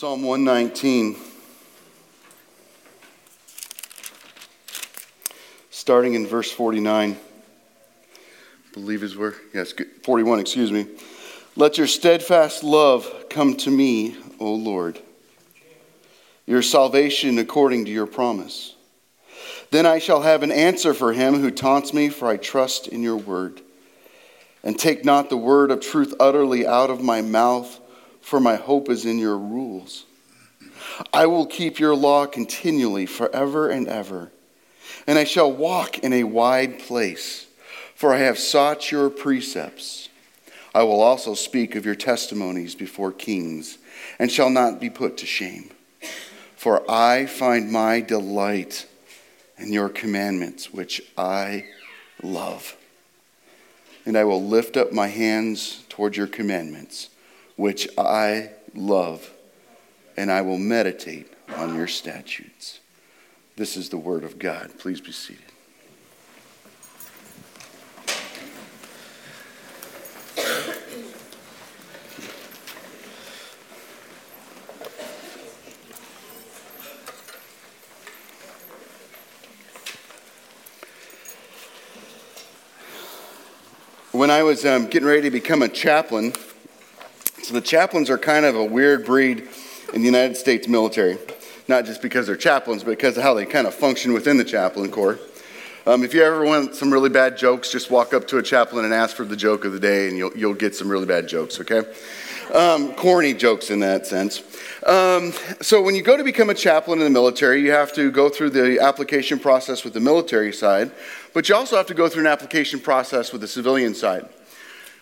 Psalm 119, starting in verse 49. I believe is where, yes, 41, excuse me. Let your steadfast love come to me, O Lord, your salvation according to your promise. Then I shall have an answer for him who taunts me, for I trust in your word. And take not the word of truth utterly out of my mouth for my hope is in your rules. I will keep your law continually, forever and ever. And I shall walk in a wide place, for I have sought your precepts. I will also speak of your testimonies before kings, and shall not be put to shame. For I find my delight in your commandments, which I love. And I will lift up my hands toward your commandments which I love, and I will meditate on your statutes. This is the word of God. Please be seated. When I was um, getting ready to become a chaplain, so the chaplains are kind of a weird breed in the United States military, not just because they're chaplains, but because of how they kind of function within the chaplain corps. Um, if you ever want some really bad jokes, just walk up to a chaplain and ask for the joke of the day, and you'll, you'll get some really bad jokes, okay? Um, corny jokes in that sense. Um, so, when you go to become a chaplain in the military, you have to go through the application process with the military side, but you also have to go through an application process with the civilian side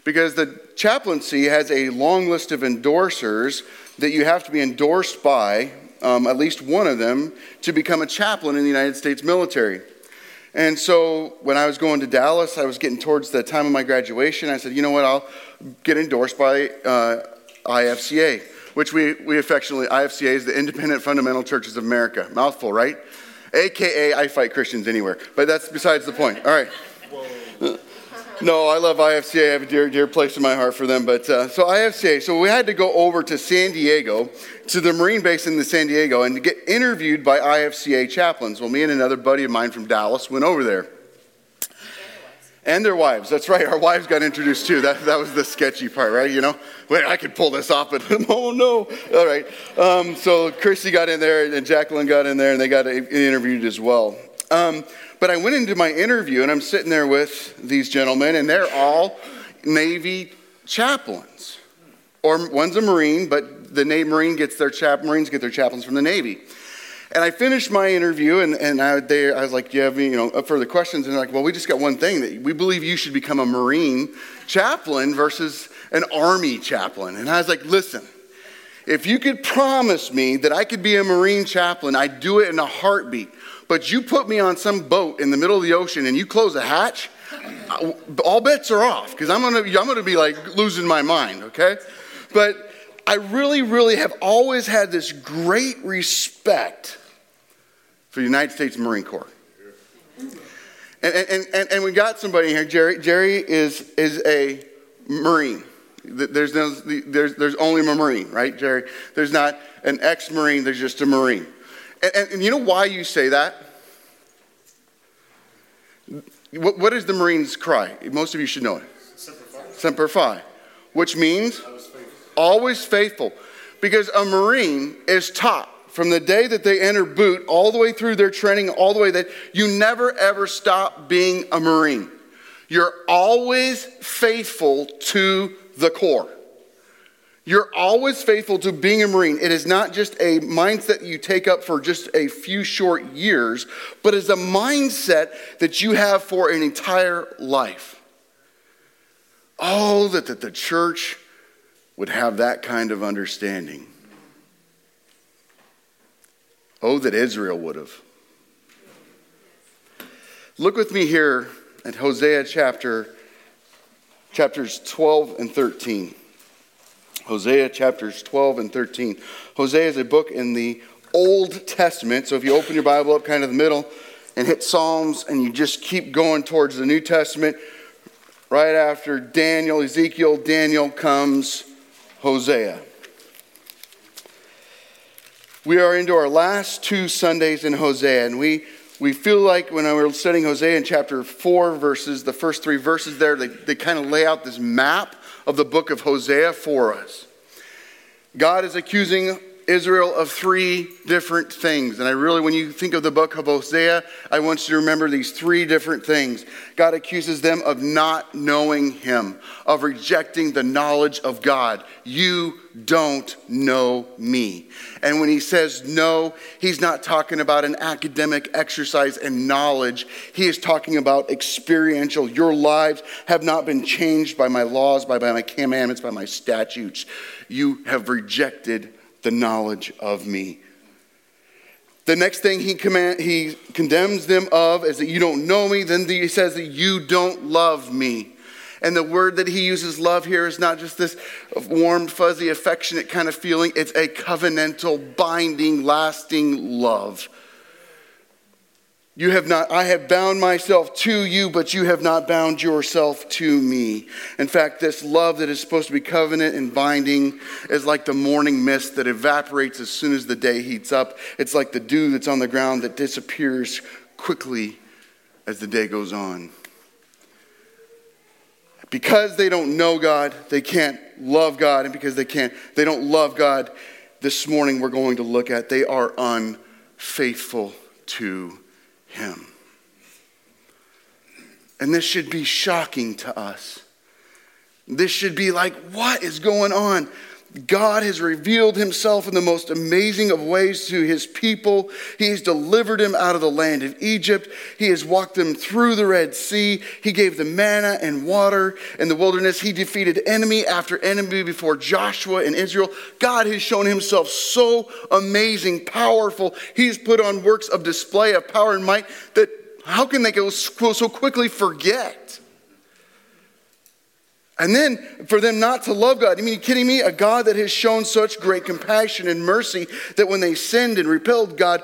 because the chaplaincy has a long list of endorsers that you have to be endorsed by, um, at least one of them, to become a chaplain in the United States military. And so when I was going to Dallas, I was getting towards the time of my graduation. I said, you know what, I'll get endorsed by uh, IFCA, which we, we affectionately, IFCA is the Independent Fundamental Churches of America. Mouthful, right? AKA, I fight Christians anywhere. But that's besides the point. All right. Whoa. No, I love IFCA. I have a dear, dear place in my heart for them. But uh, so IFCA, so we had to go over to San Diego, to the Marine base in the San Diego, and get interviewed by IFCA chaplains. Well, me and another buddy of mine from Dallas went over there. And their wives. That's right. Our wives got introduced too. That, that was the sketchy part, right? You know, wait, I could pull this off, but oh no. All right. Um, so Chrissy got in there and Jacqueline got in there and they got interviewed as well. Um, but I went into my interview and I'm sitting there with these gentlemen, and they're all Navy chaplains. Or one's a Marine, but the Navy Marine gets their chap, Marines get their chaplains from the Navy. And I finished my interview, and, and I, they, I was like, Do you have any you know, further questions? And they're like, Well, we just got one thing that we believe you should become a Marine chaplain versus an Army chaplain. And I was like, Listen, if you could promise me that I could be a Marine chaplain, I'd do it in a heartbeat. But you put me on some boat in the middle of the ocean and you close a hatch, all bets are off because I'm gonna, I'm gonna be like losing my mind, okay? But I really, really have always had this great respect for the United States Marine Corps. And, and, and, and we got somebody here, Jerry. Jerry is, is a Marine. There's, no, there's, there's only a Marine, right, Jerry? There's not an ex Marine, there's just a Marine. And, and, you know why you say that? What, what is the Marines' cry? Most of you should know it. Semper Fi. Semper Fi, which means always faithful. always faithful. Because a Marine is taught from the day that they enter boot all the way through their training, all the way that you never ever stop being a Marine. You're always faithful to the core. You're always faithful to being a Marine. It is not just a mindset you take up for just a few short years, but is a mindset that you have for an entire life. Oh, that, that the church would have that kind of understanding. Oh, that Israel would have. Look with me here at Hosea chapter chapters 12 and 13. Hosea chapters 12 and 13. Hosea is a book in the Old Testament. So if you open your Bible up kind of the middle and hit Psalms and you just keep going towards the New Testament, right after Daniel, Ezekiel, Daniel comes Hosea. We are into our last two Sundays in Hosea, and we, we feel like when we were studying Hosea in chapter 4 verses, the first three verses there, they, they kind of lay out this map of the book of Hosea for us. God is accusing Israel of three different things. And I really, when you think of the book of Hosea, I want you to remember these three different things. God accuses them of not knowing Him, of rejecting the knowledge of God. You don't know me. And when He says no, He's not talking about an academic exercise and knowledge. He is talking about experiential. Your lives have not been changed by my laws, by, by my commandments, by my statutes. You have rejected the knowledge of me. The next thing he, command, he condemns them of is that you don't know me. Then he says that you don't love me. And the word that he uses, love, here is not just this warm, fuzzy, affectionate kind of feeling. It's a covenantal, binding, lasting love. You have not, I have bound myself to you, but you have not bound yourself to me. In fact, this love that is supposed to be covenant and binding is like the morning mist that evaporates as soon as the day heats up. It's like the dew that's on the ground that disappears quickly as the day goes on. Because they don't know God, they can't love God, and because they can't, they don't love God, this morning we're going to look at they are unfaithful to him. And this should be shocking to us. This should be like, what is going on? God has revealed himself in the most amazing of ways to his people. He has delivered them out of the land of Egypt. He has walked them through the Red Sea. He gave them manna and water in the wilderness. He defeated enemy after enemy before Joshua and Israel. God has shown himself so amazing, powerful. He's put on works of display of power and might that how can they go so quickly forget? And then for them not to love God. I mean, you kidding me? A God that has shown such great compassion and mercy that when they sinned and repelled, God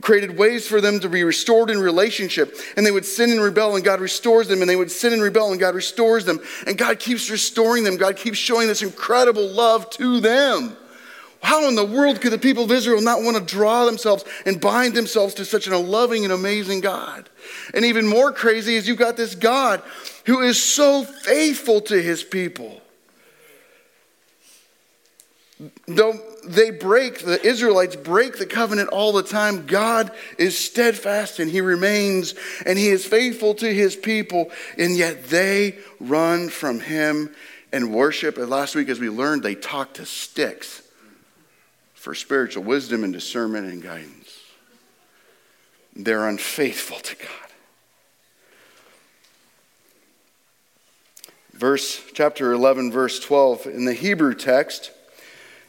created ways for them to be restored in relationship. And they would sin and rebel, and God restores them. And they would sin and rebel, and God restores them. And God keeps restoring them. God keeps showing this incredible love to them. How in the world could the people of Israel not want to draw themselves and bind themselves to such an loving and amazing God? And even more crazy is you've got this God who is so faithful to his people. Though they break, the Israelites break the covenant all the time, God is steadfast and he remains and he is faithful to his people, and yet they run from him and worship. And last week, as we learned, they talk to sticks for spiritual wisdom and discernment and guidance. They're unfaithful to God. Verse chapter 11 verse 12 in the Hebrew text.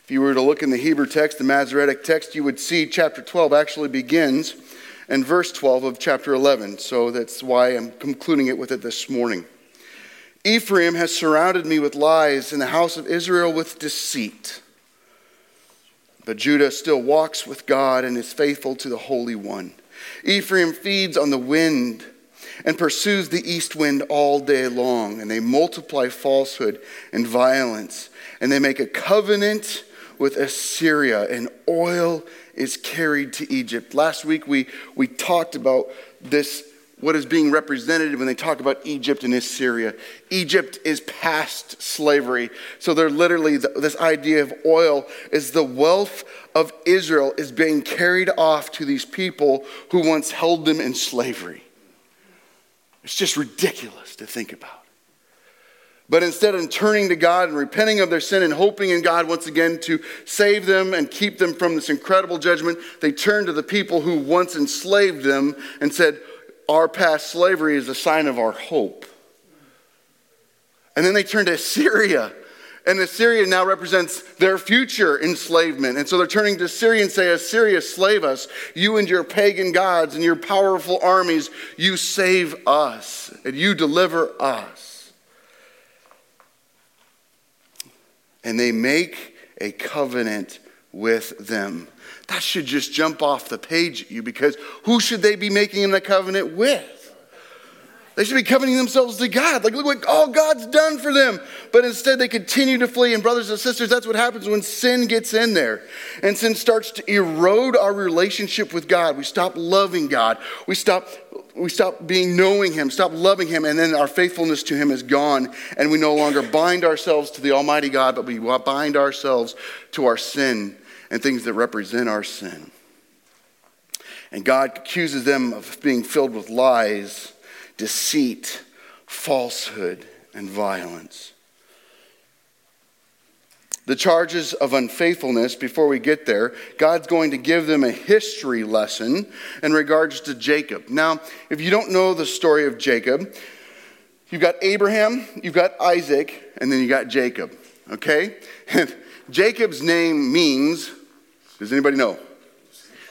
If you were to look in the Hebrew text the Masoretic text you would see chapter 12 actually begins in verse 12 of chapter 11 so that's why I'm concluding it with it this morning. Ephraim has surrounded me with lies and the house of Israel with deceit. But Judah still walks with God and is faithful to the Holy One. Ephraim feeds on the wind and pursues the east wind all day long, and they multiply falsehood and violence, and they make a covenant with Assyria, and oil is carried to Egypt. Last week we, we talked about this what is being represented when they talk about Egypt and Assyria. Egypt is past slavery. So they're literally, this idea of oil is the wealth of Israel is being carried off to these people who once held them in slavery. It's just ridiculous to think about. But instead of turning to God and repenting of their sin and hoping in God once again to save them and keep them from this incredible judgment, they turned to the people who once enslaved them and said, our past slavery is a sign of our hope. And then they turn to Assyria. And Assyria now represents their future enslavement. And so they're turning to Assyria and say, Assyria, slave us. You and your pagan gods and your powerful armies, you save us and you deliver us. And they make a covenant with them. That should just jump off the page at you because who should they be making a covenant with? They should be covenanting themselves to God. Like, look what all God's done for them. But instead, they continue to flee. And, brothers and sisters, that's what happens when sin gets in there. And sin starts to erode our relationship with God. We stop loving God. We stop, we stop being knowing Him, stop loving Him. And then our faithfulness to Him is gone. And we no longer bind ourselves to the Almighty God, but we bind ourselves to our sin and things that represent our sin. And God accuses them of being filled with lies deceit, falsehood, and violence. The charges of unfaithfulness, before we get there, God's going to give them a history lesson in regards to Jacob. Now, if you don't know the story of Jacob, you've got Abraham, you've got Isaac, and then you got Jacob, okay? Jacob's name means, does anybody know?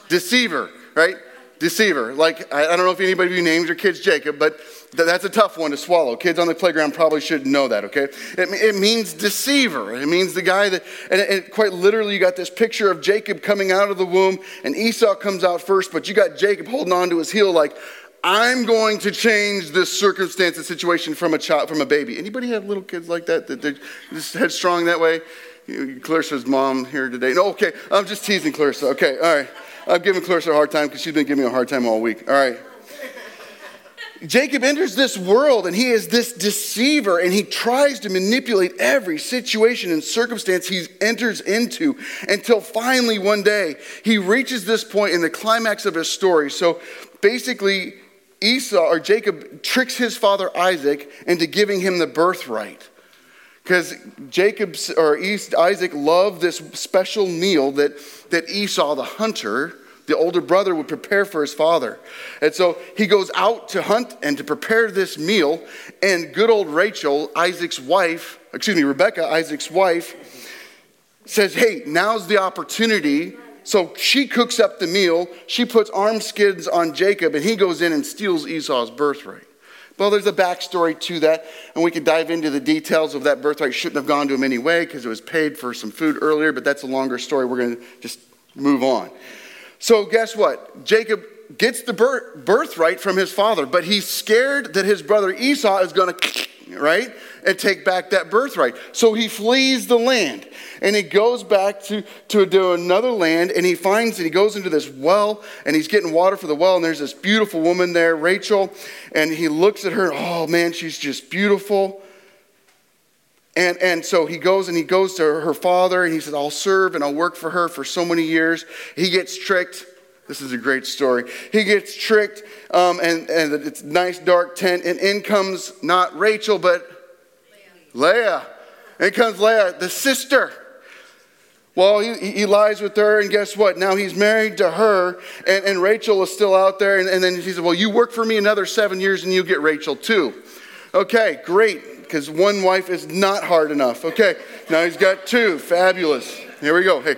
Deceiver, right? Deceiver. Like, I, don't know if anybody of you names your kids Jacob, but th- that's a tough one to swallow. Kids on the playground probably should know that, okay? It, it means deceiver. It means the guy that, and, and quite literally, you got this picture of Jacob coming out of the womb, and Esau comes out first, but you got Jacob holding on to his heel like, I'm going to change this circumstance and situation from a child, from a baby. Anybody have little kids like that that they're just headstrong that way? Clarissa's mom here today. No, okay, I'm just teasing Clarissa. Okay, all right. I'm giving Clarissa a hard time because she's been giving me a hard time all week. All right. Jacob enters this world and he is this deceiver and he tries to manipulate every situation and circumstance he enters into until finally one day he reaches this point in the climax of his story. So basically, Esau or Jacob tricks his father Isaac into giving him the birthright. Because Jacob or Isaac loved this special meal that, that Esau, the hunter, the older brother, would prepare for his father. And so he goes out to hunt and to prepare this meal. And good old Rachel, Isaac's wife, excuse me, Rebecca, Isaac's wife, says, Hey, now's the opportunity. So she cooks up the meal. She puts arm skins on Jacob, and he goes in and steals Esau's birthright. Well, there's a backstory to that, and we could dive into the details of that birthright. Shouldn't have gone to him anyway because it was paid for some food earlier, but that's a longer story. We're going to just move on. So, guess what? Jacob gets the birthright from his father, but he's scared that his brother Esau is going to right? And take back that birthright. So he flees the land and he goes back to, to, to another land and he finds that he goes into this well and he's getting water for the well and there's this beautiful woman there, Rachel, and he looks at her, oh man, she's just beautiful. And, and so he goes and he goes to her father and he says, I'll serve and I'll work for her for so many years. He gets tricked. This is a great story. He gets tricked, um, and, and it's nice dark tent, and in comes not Rachel, but Leah. In comes Leah, the sister. Well, he, he lies with her, and guess what? Now he's married to her, and, and Rachel is still out there. And, and then he said, Well, you work for me another seven years, and you get Rachel too. Okay, great, because one wife is not hard enough. Okay, now he's got two. Fabulous. Here we go. Hey,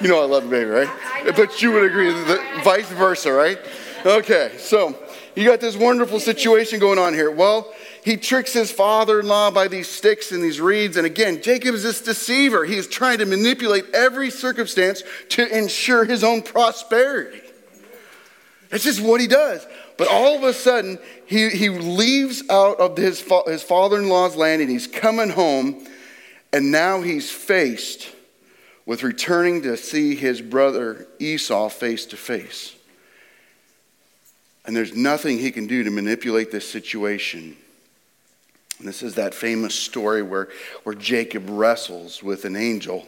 you know I love a baby, right? But you would agree that vice versa, right? Okay, so you got this wonderful situation going on here. Well, he tricks his father in law by these sticks and these reeds. And again, Jacob is this deceiver. He is trying to manipulate every circumstance to ensure his own prosperity. That's just what he does. But all of a sudden, he, he leaves out of his, his father in law's land and he's coming home. And now he's faced with returning to see his brother Esau face to face. And there's nothing he can do to manipulate this situation. This is that famous story where, where Jacob wrestles with an angel.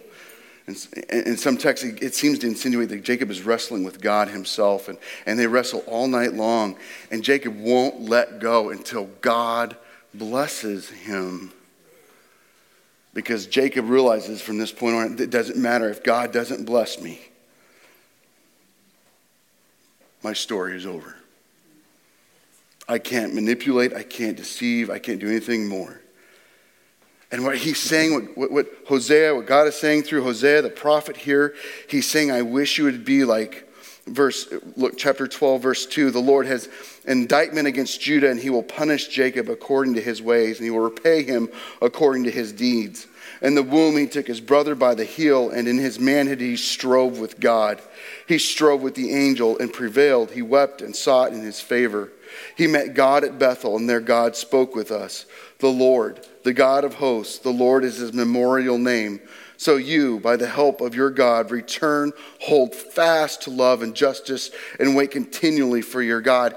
And in some texts, it seems to insinuate that Jacob is wrestling with God himself, and, and they wrestle all night long. And Jacob won't let go until God blesses him. Because Jacob realizes from this point on, it doesn't matter if God doesn't bless me, my story is over. I can't manipulate, I can't deceive, I can't do anything more. And what he's saying, what, what, what, Hosea, what God is saying through Hosea, the prophet here, he's saying, I wish you would be like verse, look, chapter 12, verse 2 the Lord has indictment against Judah, and he will punish Jacob according to his ways, and he will repay him according to his deeds. In the womb, he took his brother by the heel, and in his manhood, he strove with God. He strove with the angel and prevailed. He wept and sought in his favor. He met God at Bethel, and there God spoke with us. The Lord, the God of hosts, the Lord is his memorial name. So you, by the help of your God, return, hold fast to love and justice, and wait continually for your God.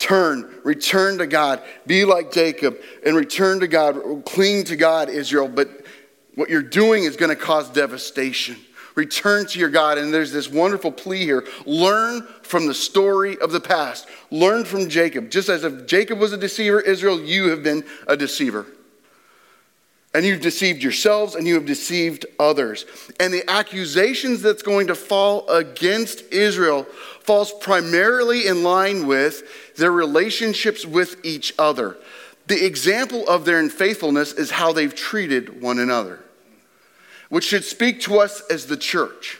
Turn, return to God. Be like Jacob and return to God. Cling to God, Israel. But what you're doing is going to cause devastation. Return to your God. And there's this wonderful plea here. Learn from the story of the past. Learn from Jacob. Just as if Jacob was a deceiver, Israel, you have been a deceiver. And you've deceived yourselves and you have deceived others. And the accusations that's going to fall against Israel falls primarily in line with their relationships with each other. The example of their unfaithfulness is how they've treated one another, which should speak to us as the church.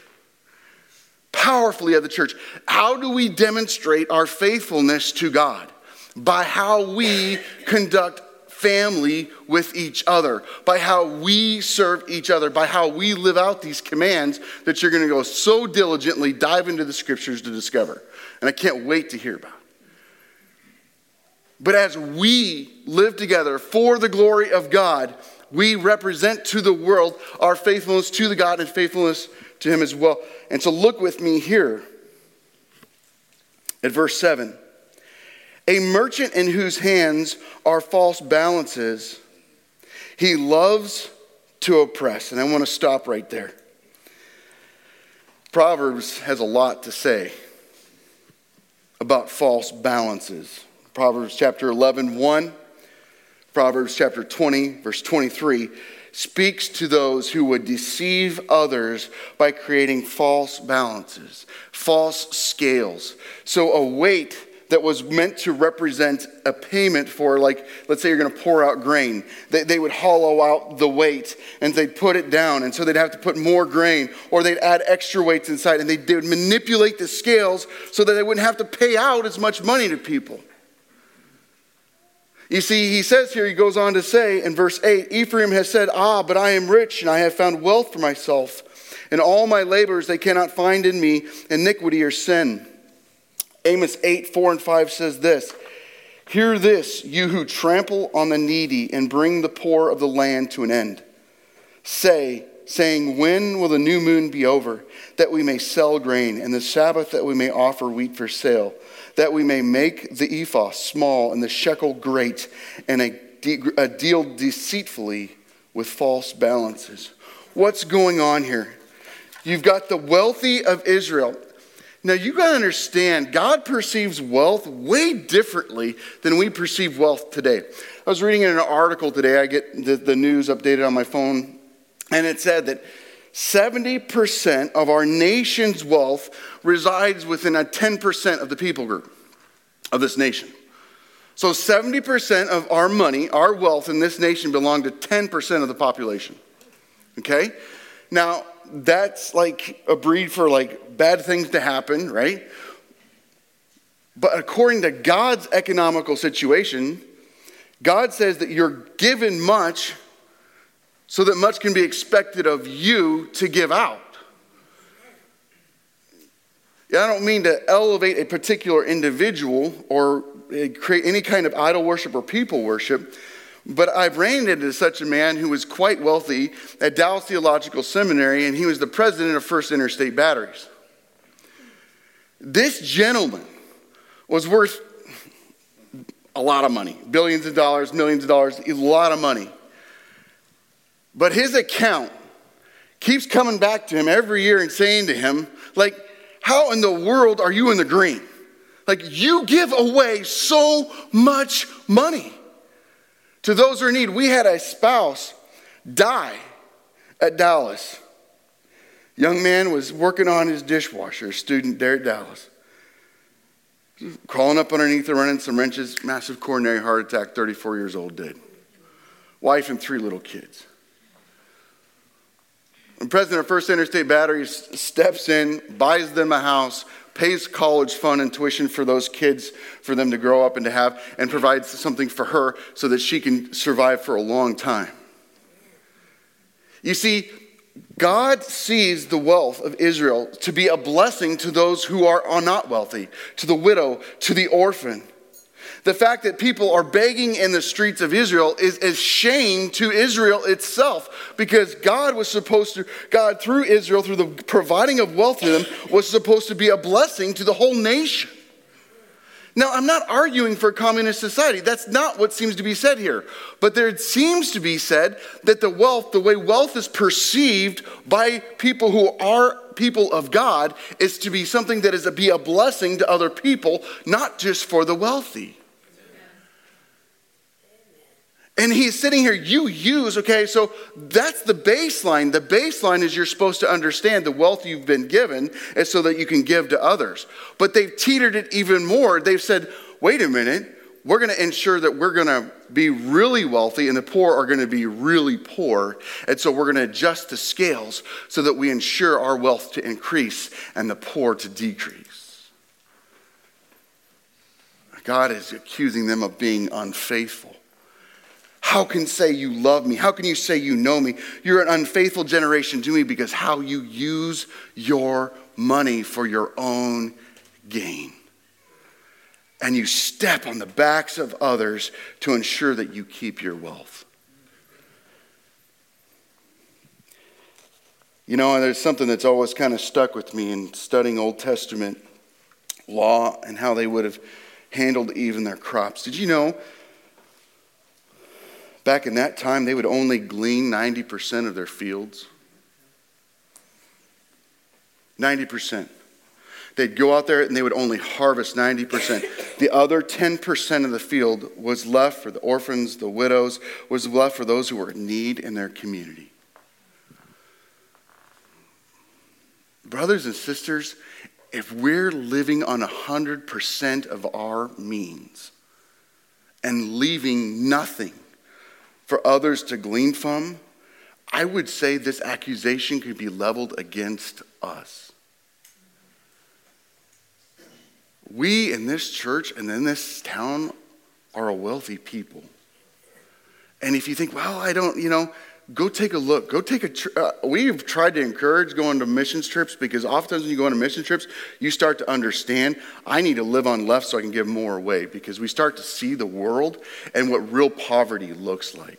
Powerfully, as the church. How do we demonstrate our faithfulness to God? By how we conduct family with each other, by how we serve each other, by how we live out these commands that you're going to go so diligently dive into the scriptures to discover. And I can't wait to hear about. But as we live together for the glory of God, we represent to the world our faithfulness to the God and faithfulness to Him as well. And so look with me here at verse 7. A merchant in whose hands are false balances, he loves to oppress. And I want to stop right there. Proverbs has a lot to say about false balances. Proverbs chapter 11, 1, Proverbs chapter 20, verse 23 speaks to those who would deceive others by creating false balances, false scales. So a weight that was meant to represent a payment for, like, let's say you're going to pour out grain. They, they would hollow out the weight and they'd put it down. And so they'd have to put more grain or they'd add extra weights inside and they, they would manipulate the scales so that they wouldn't have to pay out as much money to people. You see, he says here, he goes on to say in verse 8 Ephraim has said, Ah, but I am rich and I have found wealth for myself. And all my labors they cannot find in me iniquity or sin. Amos 8, 4 and 5 says this Hear this, you who trample on the needy and bring the poor of the land to an end. Say, saying, When will the new moon be over, that we may sell grain, and the Sabbath that we may offer wheat for sale, that we may make the ephah small and the shekel great, and a, de- a deal deceitfully with false balances? What's going on here? You've got the wealthy of Israel. Now, you got to understand, God perceives wealth way differently than we perceive wealth today. I was reading in an article today, I get the, the news updated on my phone, and it said that 70% of our nation's wealth resides within a 10% of the people group of this nation. So 70% of our money, our wealth in this nation belong to 10% of the population. Okay? Now, that's like a breed for like bad things to happen, right? But according to God's economical situation, God says that you're given much so that much can be expected of you to give out. I don't mean to elevate a particular individual or create any kind of idol worship or people worship, but I've ran into such a man who was quite wealthy at Dallas Theological Seminary, and he was the president of First Interstate Batteries. This gentleman was worth a lot of money billions of dollars, millions of dollars, a lot of money. But his account keeps coming back to him every year and saying to him, like, how in the world are you in the green? Like, you give away so much money to those who are in need. We had a spouse die at Dallas. Young man was working on his dishwasher, student there at Dallas. Crawling up underneath the running some wrenches, massive coronary heart attack, 34 years old, dead. Wife and three little kids. President of First Interstate Batteries steps in, buys them a house, pays college fund and tuition for those kids for them to grow up and to have, and provides something for her so that she can survive for a long time. You see, God sees the wealth of Israel to be a blessing to those who are, not wealthy, to the widow, to the orphan. The fact that people are begging in the streets of Israel is a shame to Israel itself because God was supposed to, God through Israel, through the providing of wealth to them, was supposed to be a blessing to the whole nation. Now, I'm not arguing for a communist society. That's not what seems to be said here. But there seems to be said that the wealth, the way wealth is perceived by people who are people of God, is to be something that is to be a blessing to other people, not just for the wealthy. And he's sitting here, you use, okay, so that's the baseline. The baseline is you're supposed to understand the wealth you've been given is so that you can give to others. But they've teetered it even more. They've said, wait a minute, we're going to ensure that we're going to be really wealthy and the poor are going to be really poor. And so we're going to adjust the scales so that we ensure our wealth to increase and the poor to decrease. God is accusing them of being unfaithful. How can say you love me? How can you say you know me? You're an unfaithful generation to me because how you use your money for your own gain. And you step on the backs of others to ensure that you keep your wealth. You know, there's something that's always kind of stuck with me in studying Old Testament law and how they would have handled even their crops. Did you know Back in that time, they would only glean 90% of their fields. 90%. They'd go out there and they would only harvest 90%. The other 10% of the field was left for the orphans, the widows, was left for those who were in need in their community. Brothers and sisters, if we're living on 100% of our means and leaving nothing for others to glean from, I would say this accusation could be leveled against us. We in this church and in this town are a wealthy people. And if you think, well, I don't, you know, go take a look. Go take a. Tr- uh, we've tried to encourage going to missions trips because oftentimes when you go on mission trips, you start to understand I need to live on left so I can give more away because we start to see the world and what real poverty looks like,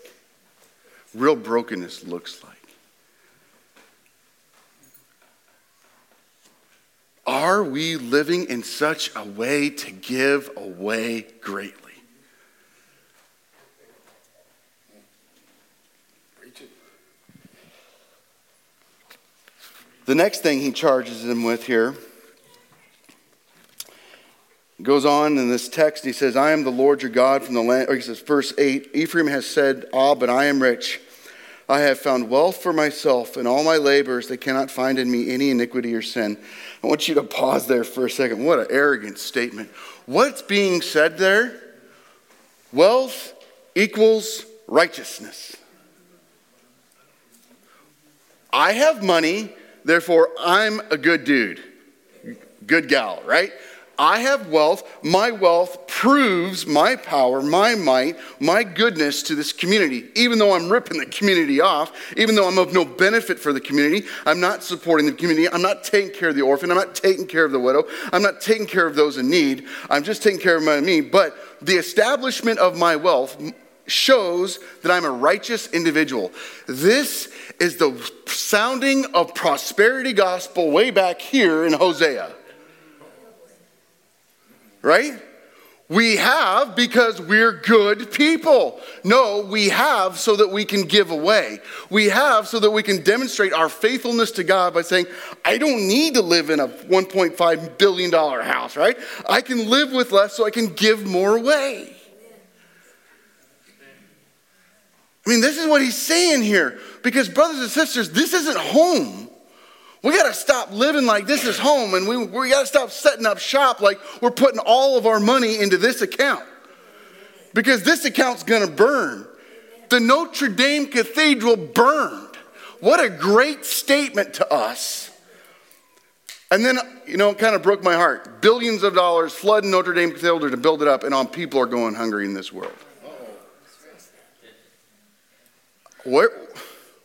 real brokenness looks like. Are we living in such a way to give away greatly? The next thing he charges them with here goes on in this text. He says, I am the Lord your God from the land. Or he says, verse 8 Ephraim has said, Ah, but I am rich. I have found wealth for myself. and all my labors, they cannot find in me any iniquity or sin. I want you to pause there for a second. What an arrogant statement. What's being said there? Wealth equals righteousness. I have money Therefore, I'm a good dude, good gal, right? I have wealth. My wealth proves my power, my might, my goodness to this community. Even though I'm ripping the community off, even though I'm of no benefit for the community, I'm not supporting the community. I'm not taking care of the orphan. I'm not taking care of the widow. I'm not taking care of those in need. I'm just taking care of my, me. But the establishment of my wealth shows that I'm a righteous individual. This is the sounding of prosperity gospel way back here in Hosea. Right? We have because we're good people. No, we have so that we can give away. We have so that we can demonstrate our faithfulness to God by saying, I don't need to live in a $1.5 billion house, right? I can live with less so I can give more away. I mean, this is what he's saying here. Because, brothers and sisters, this isn't home. We got to stop living like this is home, and we, we got to stop setting up shop like we're putting all of our money into this account. Because this account's going to burn. The Notre Dame Cathedral burned. What a great statement to us. And then, you know, it kind of broke my heart. Billions of dollars flooding Notre Dame Cathedral to build it up, and on people are going hungry in this world. Where,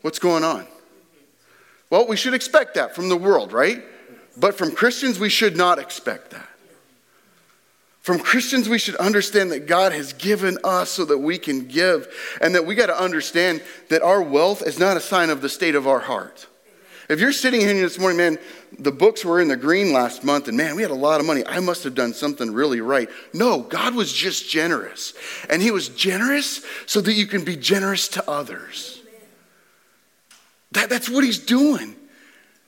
what's going on? Well, we should expect that from the world, right? But from Christians, we should not expect that. From Christians, we should understand that God has given us so that we can give, and that we got to understand that our wealth is not a sign of the state of our heart. If you're sitting here this morning, man, the books were in the green last month, and man, we had a lot of money. I must have done something really right. No, God was just generous. And He was generous so that you can be generous to others. That, that's what He's doing.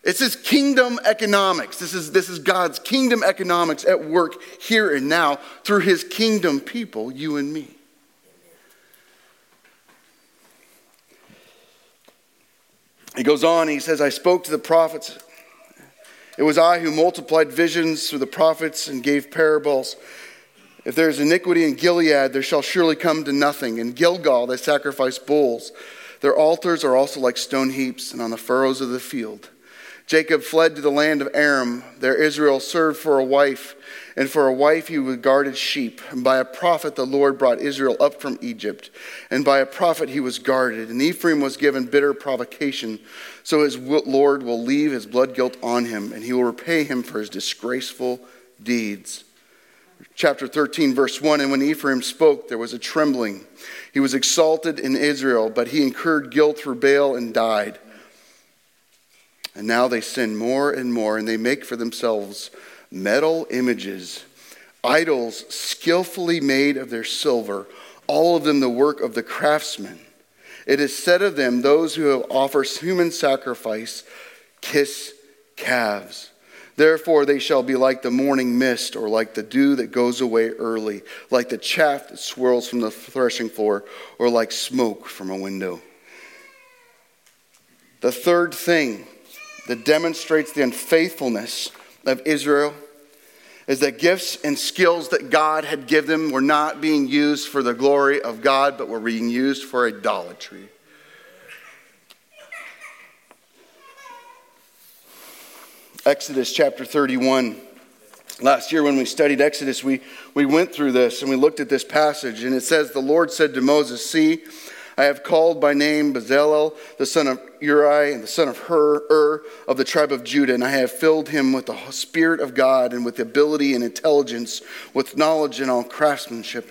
It's His kingdom economics. This is, this is God's kingdom economics at work here and now through His kingdom people, you and me. He goes on, he says, I spoke to the prophets. It was I who multiplied visions through the prophets and gave parables. If there is iniquity in Gilead, there shall surely come to nothing. In Gilgal, they sacrifice bulls. Their altars are also like stone heaps and on the furrows of the field. Jacob fled to the land of Aram. There Israel served for a wife, and for a wife he was guarded sheep. And by a prophet the Lord brought Israel up from Egypt, and by a prophet he was guarded. And Ephraim was given bitter provocation, so his Lord will leave his blood guilt on him, and he will repay him for his disgraceful deeds. Chapter 13, verse 1 And when Ephraim spoke, there was a trembling. He was exalted in Israel, but he incurred guilt through Baal and died. And now they sin more and more, and they make for themselves metal images, idols skillfully made of their silver, all of them the work of the craftsman. It is said of them, those who offer human sacrifice kiss calves. Therefore, they shall be like the morning mist, or like the dew that goes away early, like the chaff that swirls from the threshing floor, or like smoke from a window. The third thing that demonstrates the unfaithfulness of Israel is that gifts and skills that God had given them were not being used for the glory of God, but were being used for idolatry. Exodus chapter 31. Last year, when we studied Exodus, we, we went through this and we looked at this passage, and it says, The Lord said to Moses, See, I have called by name Bezalel, the son of Uri, and the son of Hur, Ur, of the tribe of Judah, and I have filled him with the Spirit of God and with ability and intelligence, with knowledge and all craftsmanship,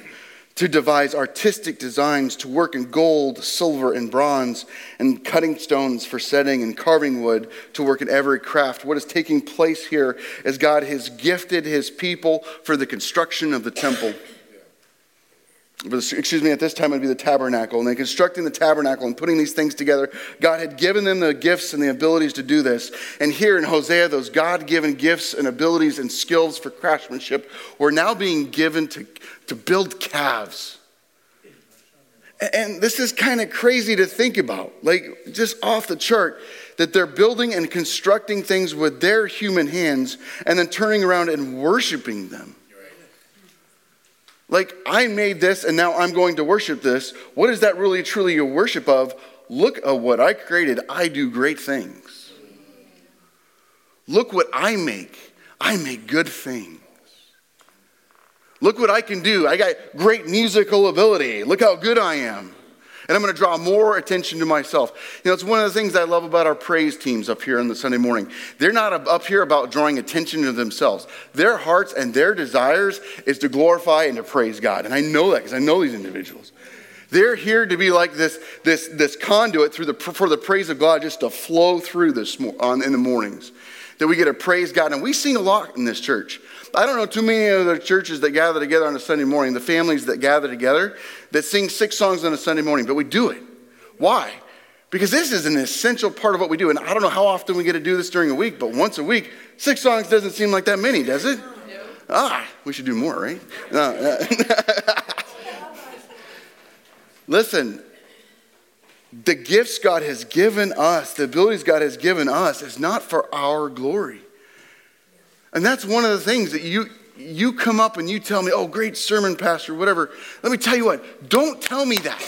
to devise artistic designs, to work in gold, silver, and bronze, and cutting stones for setting and carving wood, to work in every craft. What is taking place here is God has gifted his people for the construction of the temple excuse me, at this time it would be the tabernacle. And they constructing the tabernacle and putting these things together. God had given them the gifts and the abilities to do this. And here in Hosea, those God given gifts and abilities and skills for craftsmanship were now being given to, to build calves. And this is kind of crazy to think about, like just off the chart, that they're building and constructing things with their human hands and then turning around and worshiping them. Like, I made this and now I'm going to worship this. What is that really truly your worship of? Look at what I created. I do great things. Look what I make. I make good things. Look what I can do. I got great musical ability. Look how good I am and I'm going to draw more attention to myself. You know, it's one of the things I love about our praise teams up here on the Sunday morning. They're not up here about drawing attention to themselves. Their hearts and their desires is to glorify and to praise God. And I know that because I know these individuals. They're here to be like this, this, this conduit through the, for the praise of God just to flow through this on, in the mornings. That we get to praise God. And we sing a lot in this church. I don't know too many other churches that gather together on a Sunday morning, the families that gather together, that sing six songs on a Sunday morning, but we do it. Why? Because this is an essential part of what we do. And I don't know how often we get to do this during a week, but once a week, six songs doesn't seem like that many, does it? Ah, we should do more, right? No. Listen, the gifts God has given us, the abilities God has given us, is not for our glory. And that's one of the things that you, you come up and you tell me, oh, great sermon, Pastor, whatever. Let me tell you what, don't tell me that.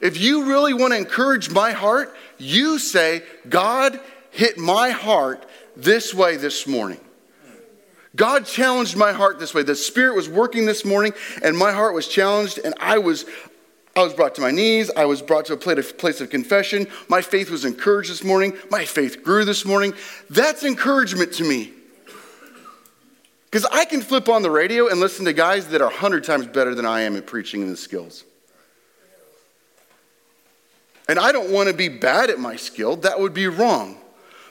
If you really want to encourage my heart, you say, God hit my heart this way this morning. God challenged my heart this way. The Spirit was working this morning, and my heart was challenged, and I was, I was brought to my knees. I was brought to a place of confession. My faith was encouraged this morning. My faith grew this morning. That's encouragement to me. Because I can flip on the radio and listen to guys that are 100 times better than I am at preaching and the skills. And I don't want to be bad at my skill, that would be wrong.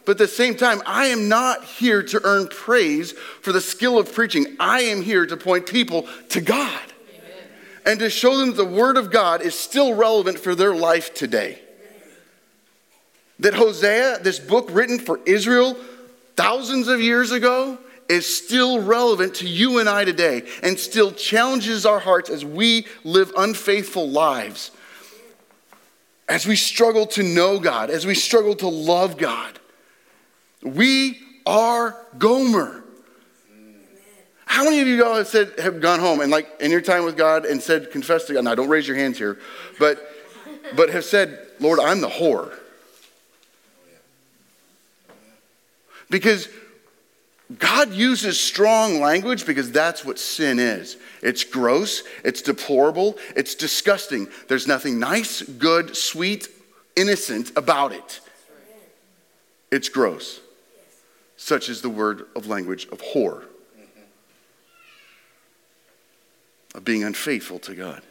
But at the same time, I am not here to earn praise for the skill of preaching. I am here to point people to God. And to show them the Word of God is still relevant for their life today. That Hosea, this book written for Israel thousands of years ago, is still relevant to you and I today and still challenges our hearts as we live unfaithful lives as we struggle to know God, as we struggle to love God. We are Gomer. How many of you guys have said have gone home and like in your time with God and said, confess to God? Now don't raise your hands here, but but have said, Lord, I'm the whore. Because God uses strong language because that's what sin is. It's gross, it's deplorable, it's disgusting. There's nothing nice, good, sweet, innocent about it. It's gross. Such is the word of language of whore, of being unfaithful to God.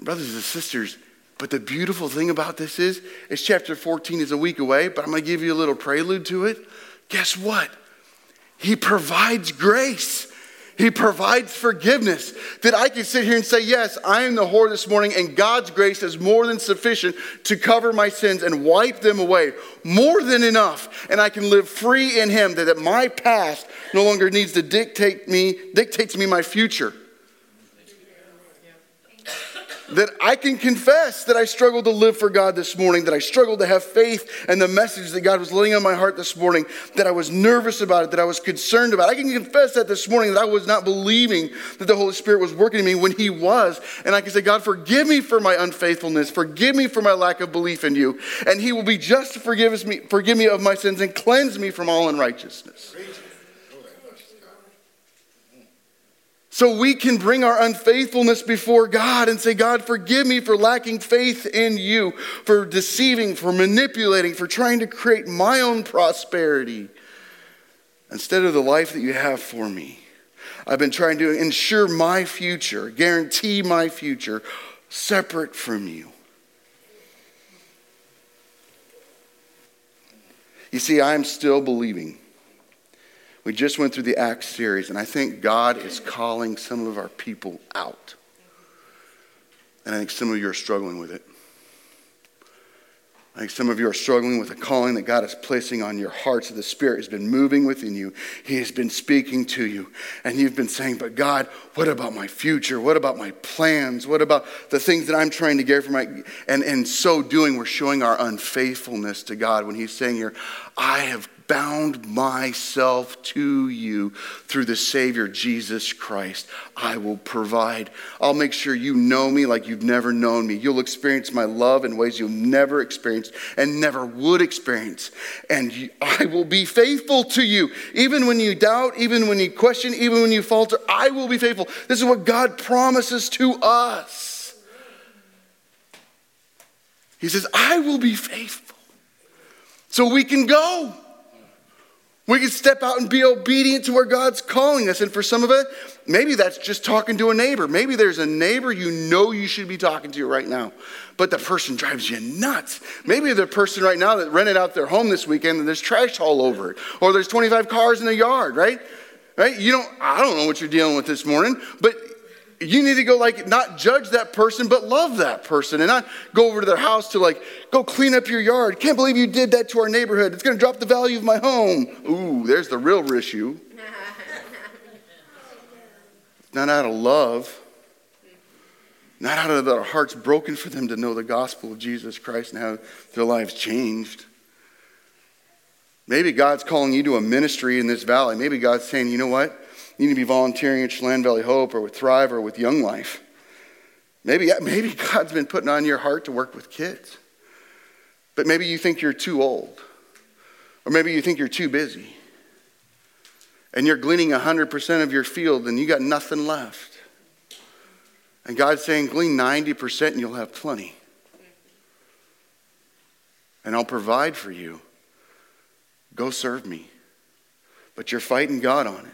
Brothers and sisters, but the beautiful thing about this is, is chapter 14 is a week away, but I'm going to give you a little prelude to it guess what? He provides grace. He provides forgiveness. That I can sit here and say, Yes, I am the whore this morning, and God's grace is more than sufficient to cover my sins and wipe them away. More than enough. And I can live free in Him, that my past no longer needs to dictate me, dictates me my future that I can confess that I struggled to live for God this morning, that I struggled to have faith in the message that God was laying on my heart this morning, that I was nervous about it, that I was concerned about. It. I can confess that this morning that I was not believing that the Holy Spirit was working in me when He was. And I can say, God, forgive me for my unfaithfulness, forgive me for my lack of belief in you. And He will be just to forgive me, forgive me of my sins and cleanse me from all unrighteousness. So we can bring our unfaithfulness before God and say, God, forgive me for lacking faith in you, for deceiving, for manipulating, for trying to create my own prosperity instead of the life that you have for me. I've been trying to ensure my future, guarantee my future, separate from you. You see, I'm still believing we just went through the Acts series, and I think God is calling some of our people out. And I think some of you are struggling with it. I think some of you are struggling with a calling that God is placing on your hearts. That The Spirit has been moving within you. He has been speaking to you. And you've been saying, But God, what about my future? What about my plans? What about the things that I'm trying to get for my. And in so doing, we're showing our unfaithfulness to God when He's saying here, I have bound myself to you through the Savior Jesus Christ. I will provide. I'll make sure you know me like you've never known me. You'll experience my love in ways you'll never experience and never would experience. And I will be faithful to you. Even when you doubt, even when you question, even when you falter, I will be faithful. This is what God promises to us. He says, I will be faithful. So we can go. We can step out and be obedient to where God's calling us. And for some of it, maybe that's just talking to a neighbor. Maybe there's a neighbor you know you should be talking to right now, but the person drives you nuts. Maybe the person right now that rented out their home this weekend and there's trash all over it, or there's 25 cars in the yard, right? Right? You don't, I don't know what you're dealing with this morning, but you need to go like not judge that person but love that person. And not go over to their house to like go clean up your yard. Can't believe you did that to our neighborhood. It's going to drop the value of my home. Ooh there's the real issue not out of love. Not out of our hearts broken for them to know the gospel of jesus christ and how their lives changed. Maybe god's calling you to a ministry in this valley. Maybe god's saying you know what you need to be volunteering at Chelan Valley Hope or with Thrive or with Young Life. Maybe, maybe God's been putting on your heart to work with kids. But maybe you think you're too old. Or maybe you think you're too busy. And you're gleaning 100% of your field and you got nothing left. And God's saying, glean 90% and you'll have plenty. And I'll provide for you. Go serve me. But you're fighting God on it.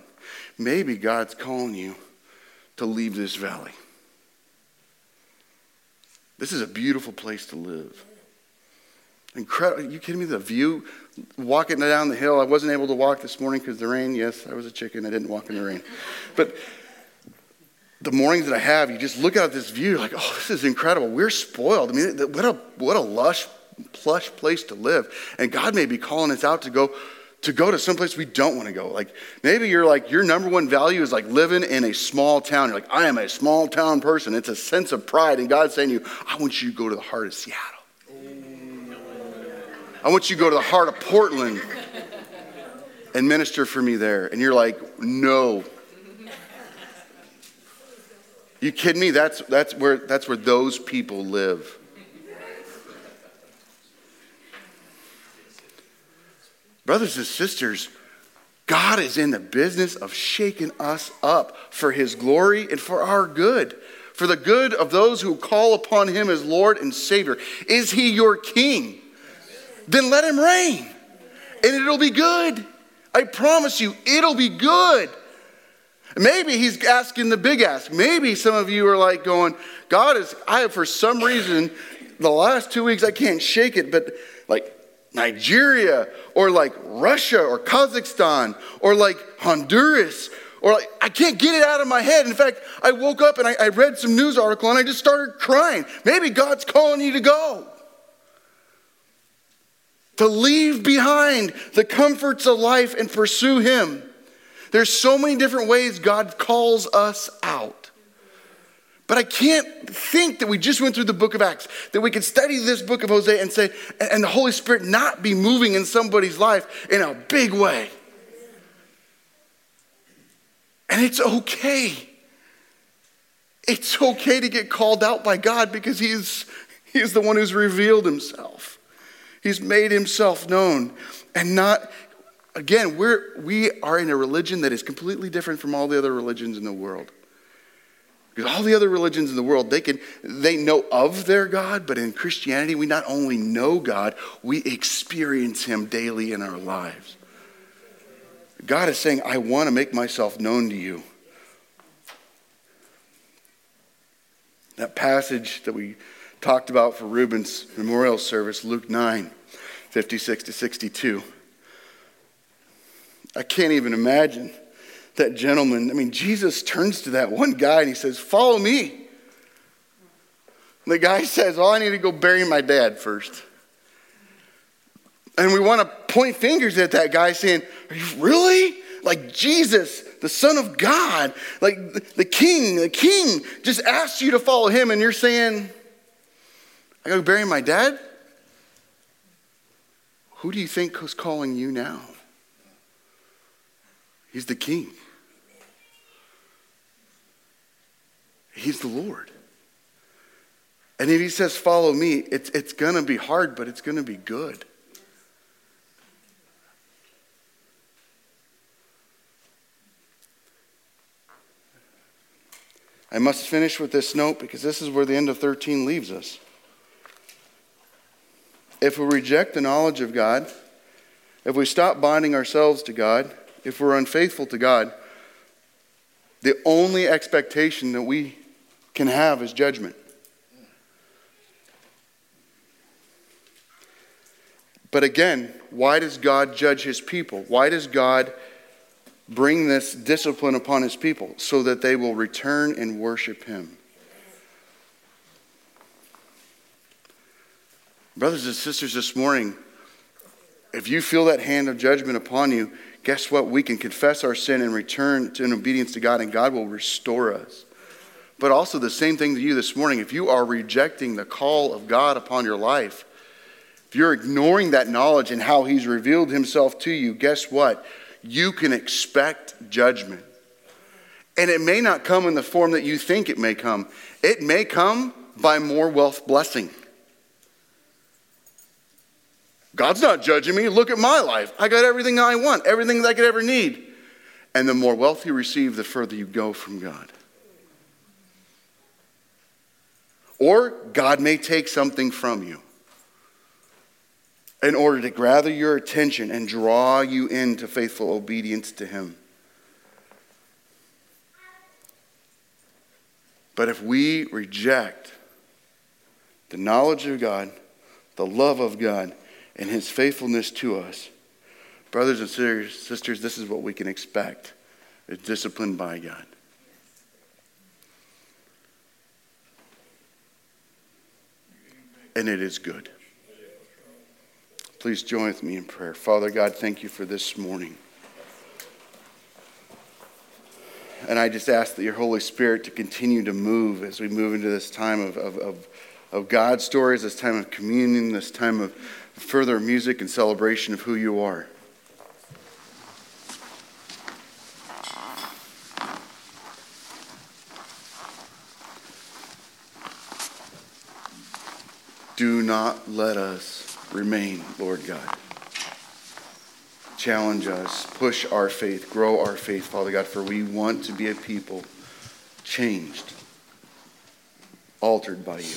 Maybe God's calling you to leave this valley. This is a beautiful place to live. Incredible. You kidding me? The view, walking down the hill. I wasn't able to walk this morning because the rain. Yes, I was a chicken. I didn't walk in the rain. But the mornings that I have, you just look out at this view, like, oh, this is incredible. We're spoiled. I mean, what a, what a lush, plush place to live. And God may be calling us out to go to go to someplace we don't want to go. Like maybe you're like your number one value is like living in a small town. You're like, I am a small town person. It's a sense of pride. And God's saying to you, I want you to go to the heart of Seattle. I want you to go to the heart of Portland and minister for me there. And you're like, no. You kidding me? That's, that's, where, that's where those people live. Brothers and sisters, God is in the business of shaking us up for his glory and for our good, for the good of those who call upon him as Lord and Savior. Is he your king? Then let him reign, and it'll be good. I promise you, it'll be good. Maybe he's asking the big ask. Maybe some of you are like going, God is, I have for some reason, the last two weeks I can't shake it, but Nigeria or like Russia or Kazakhstan or like Honduras or like, I can't get it out of my head. In fact, I woke up and I, I read some news article and I just started crying. Maybe God's calling you to go. To leave behind the comforts of life and pursue Him. There's so many different ways God calls us out. But I can't think that we just went through the book of Acts, that we could study this book of Hosea and say, and the Holy Spirit not be moving in somebody's life in a big way. And it's okay. It's okay to get called out by God because He's, he's the one who's revealed Himself. He's made Himself known. And not, again, we're, we are in a religion that is completely different from all the other religions in the world. Because all the other religions in the world, they can they know of their God, but in Christianity, we not only know God, we experience him daily in our lives. God is saying, I want to make myself known to you. That passage that we talked about for Reuben's memorial service, Luke 9, 56 to 62. I can't even imagine that gentleman, I mean, Jesus turns to that one guy and he says, Follow me. The guy says, Oh, I need to go bury my dad first. And we want to point fingers at that guy saying, Are you really? Like Jesus, the Son of God, like the King, the King just asked you to follow him, and you're saying, I gotta bury my dad? Who do you think is calling you now? He's the King. He's the Lord. And if he says, Follow me, it's, it's going to be hard, but it's going to be good. I must finish with this note because this is where the end of 13 leaves us. If we reject the knowledge of God, if we stop binding ourselves to God, if we're unfaithful to God, the only expectation that we can have is judgment. But again, why does God judge his people? Why does God bring this discipline upon his people? So that they will return and worship him. Brothers and sisters, this morning, if you feel that hand of judgment upon you, guess what? We can confess our sin and return to, in obedience to God, and God will restore us. But also, the same thing to you this morning. If you are rejecting the call of God upon your life, if you're ignoring that knowledge and how He's revealed Himself to you, guess what? You can expect judgment. And it may not come in the form that you think it may come, it may come by more wealth blessing. God's not judging me. Look at my life. I got everything I want, everything that I could ever need. And the more wealth you receive, the further you go from God. Or God may take something from you in order to gather your attention and draw you into faithful obedience to Him. But if we reject the knowledge of God, the love of God, and His faithfulness to us, brothers and sisters, this is what we can expect. It's disciplined by God. And it is good. Please join with me in prayer. Father God, thank you for this morning. And I just ask that your Holy Spirit to continue to move as we move into this time of, of, of, of God stories, this time of communion, this time of further music and celebration of who you are. Do not let us remain, Lord God. Challenge us, push our faith, grow our faith, Father God, for we want to be a people changed, altered by you.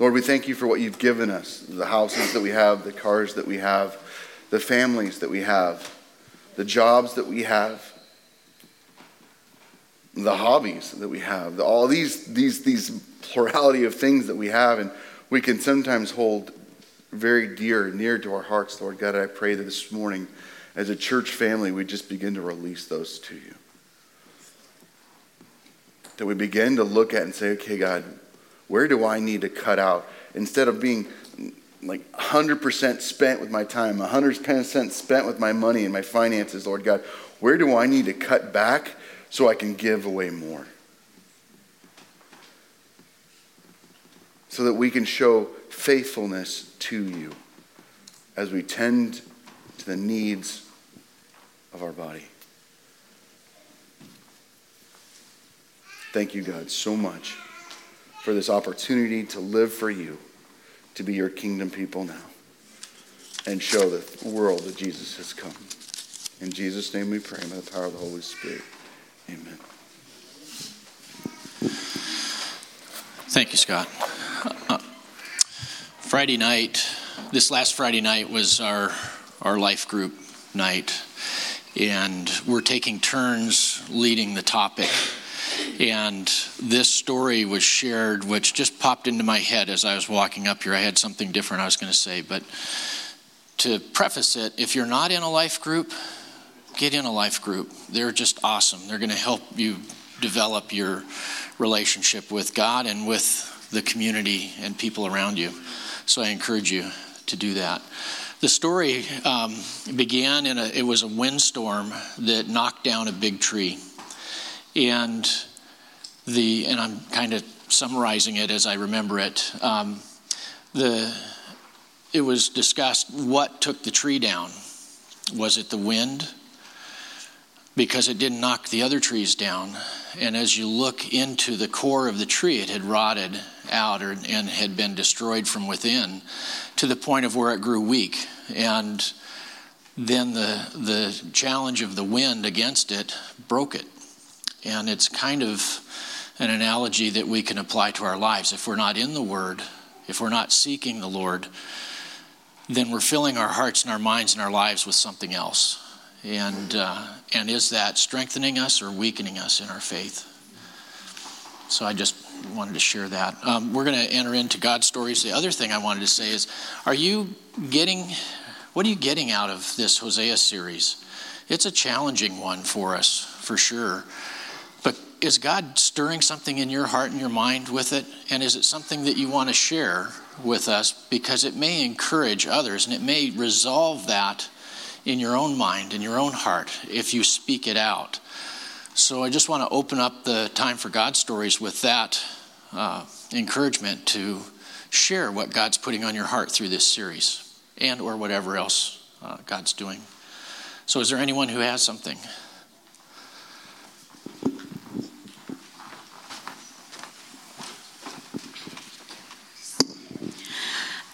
Lord, we thank you for what you've given us the houses that we have, the cars that we have, the families that we have, the jobs that we have, the hobbies that we have, all these, these, these plurality of things that we have. And we can sometimes hold very dear, near to our hearts, Lord God. I pray that this morning, as a church family, we just begin to release those to you. That we begin to look at and say, okay, God, where do I need to cut out? Instead of being like 100% spent with my time, 100% spent with my money and my finances, Lord God, where do I need to cut back so I can give away more? So that we can show faithfulness to you as we tend to the needs of our body. Thank you, God, so much for this opportunity to live for you, to be your kingdom people now, and show the world that Jesus has come. In Jesus' name we pray, by the power of the Holy Spirit. Amen. Thank you, Scott. Uh, Friday night, this last Friday night was our, our life group night, and we're taking turns leading the topic. And this story was shared, which just popped into my head as I was walking up here. I had something different I was going to say, but to preface it, if you're not in a life group, get in a life group. They're just awesome. They're going to help you develop your relationship with God and with the community and people around you. So I encourage you to do that. The story um, began in a, it was a windstorm that knocked down a big tree. And the, and I'm kind of summarizing it as I remember it. Um, the, it was discussed what took the tree down. Was it the wind? Because it didn't knock the other trees down. And as you look into the core of the tree, it had rotted out or, and had been destroyed from within to the point of where it grew weak. And then the, the challenge of the wind against it broke it. And it's kind of an analogy that we can apply to our lives. If we're not in the Word, if we're not seeking the Lord, then we're filling our hearts and our minds and our lives with something else and, uh, and is that strengthening us or weakening us in our faith? So I just wanted to share that. Um, we're going to enter into God stories. The other thing I wanted to say is are you getting, what are you getting out of this Hosea series? It's a challenging one for us, for sure. But is God stirring something in your heart and your mind with it? And is it something that you want to share with us? Because it may encourage others and it may resolve that in your own mind, in your own heart, if you speak it out. So I just want to open up the time for God stories with that uh, encouragement to share what God's putting on your heart through this series and or whatever else uh, God's doing. So is there anyone who has something?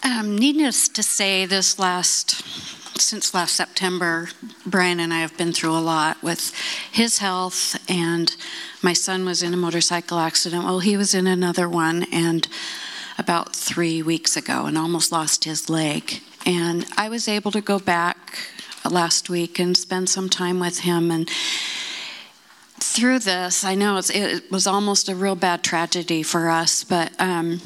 Um, needless to say, this last since last September, Brian and I have been through a lot with his health, and my son was in a motorcycle accident. Well, he was in another one, and about three weeks ago, and almost lost his leg. And I was able to go back last week and spend some time with him and through this i know it was almost a real bad tragedy for us but um,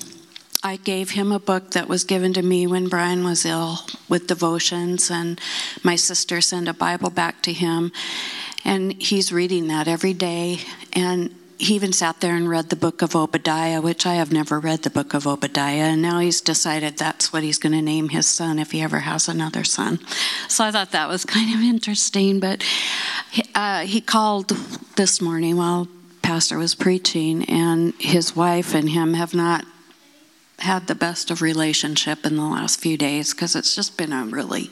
I gave him a book that was given to me when Brian was ill with devotions, and my sister sent a Bible back to him. And he's reading that every day. And he even sat there and read the book of Obadiah, which I have never read the book of Obadiah. And now he's decided that's what he's going to name his son if he ever has another son. So I thought that was kind of interesting. But uh, he called this morning while Pastor was preaching, and his wife and him have not had the best of relationship in the last few days because it's just been a really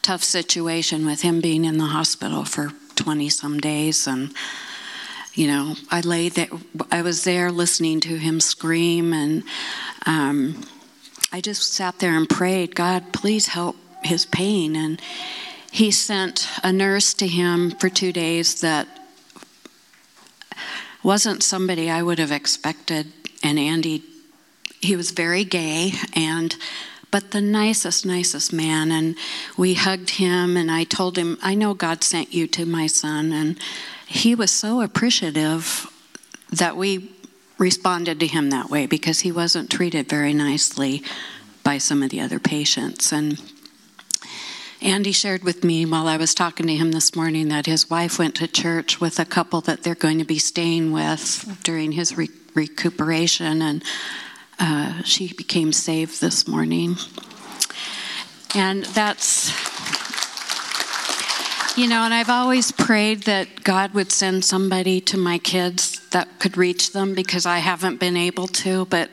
tough situation with him being in the hospital for 20 some days. And you know i lay there i was there listening to him scream and um, i just sat there and prayed god please help his pain. And he sent a nurse to him for two days that wasn't somebody i would have expected and andy he was very gay and but the nicest, nicest man. And we hugged him, and I told him, I know God sent you to my son. And he was so appreciative that we responded to him that way because he wasn't treated very nicely by some of the other patients. And Andy shared with me while I was talking to him this morning that his wife went to church with a couple that they're going to be staying with during his re- recuperation. And uh, she became saved this morning. And that's, you know, and I've always prayed that God would send somebody to my kids that could reach them because I haven't been able to. But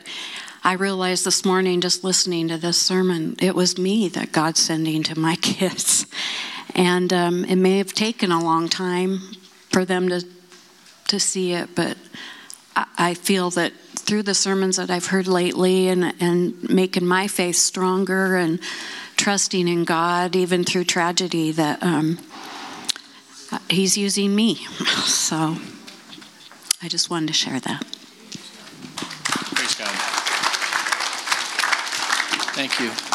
I realized this morning, just listening to this sermon, it was me that God's sending to my kids. And um, it may have taken a long time for them to, to see it, but I feel that through the sermons that I've heard lately and, and making my faith stronger and trusting in God, even through tragedy, that um, He's using me. So I just wanted to share that. Praise God. Thank you.